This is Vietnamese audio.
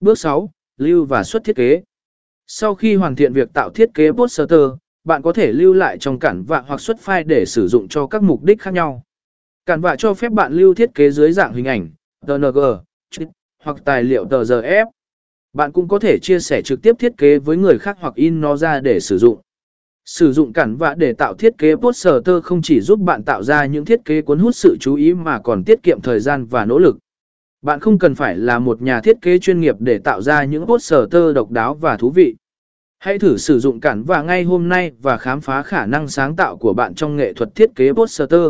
Bước 6. Lưu và xuất thiết kế. Sau khi hoàn thiện việc tạo thiết kế poster, bạn có thể lưu lại trong cản vạ hoặc xuất file để sử dụng cho các mục đích khác nhau. Cản vạ cho phép bạn lưu thiết kế dưới dạng hình ảnh, DNG, hoặc tài liệu TGF. Bạn cũng có thể chia sẻ trực tiếp thiết kế với người khác hoặc in nó ra để sử dụng. Sử dụng cản vạ để tạo thiết kế poster không chỉ giúp bạn tạo ra những thiết kế cuốn hút sự chú ý mà còn tiết kiệm thời gian và nỗ lực. Bạn không cần phải là một nhà thiết kế chuyên nghiệp để tạo ra những poster độc đáo và thú vị. Hãy thử sử dụng cản và ngay hôm nay và khám phá khả năng sáng tạo của bạn trong nghệ thuật thiết kế poster.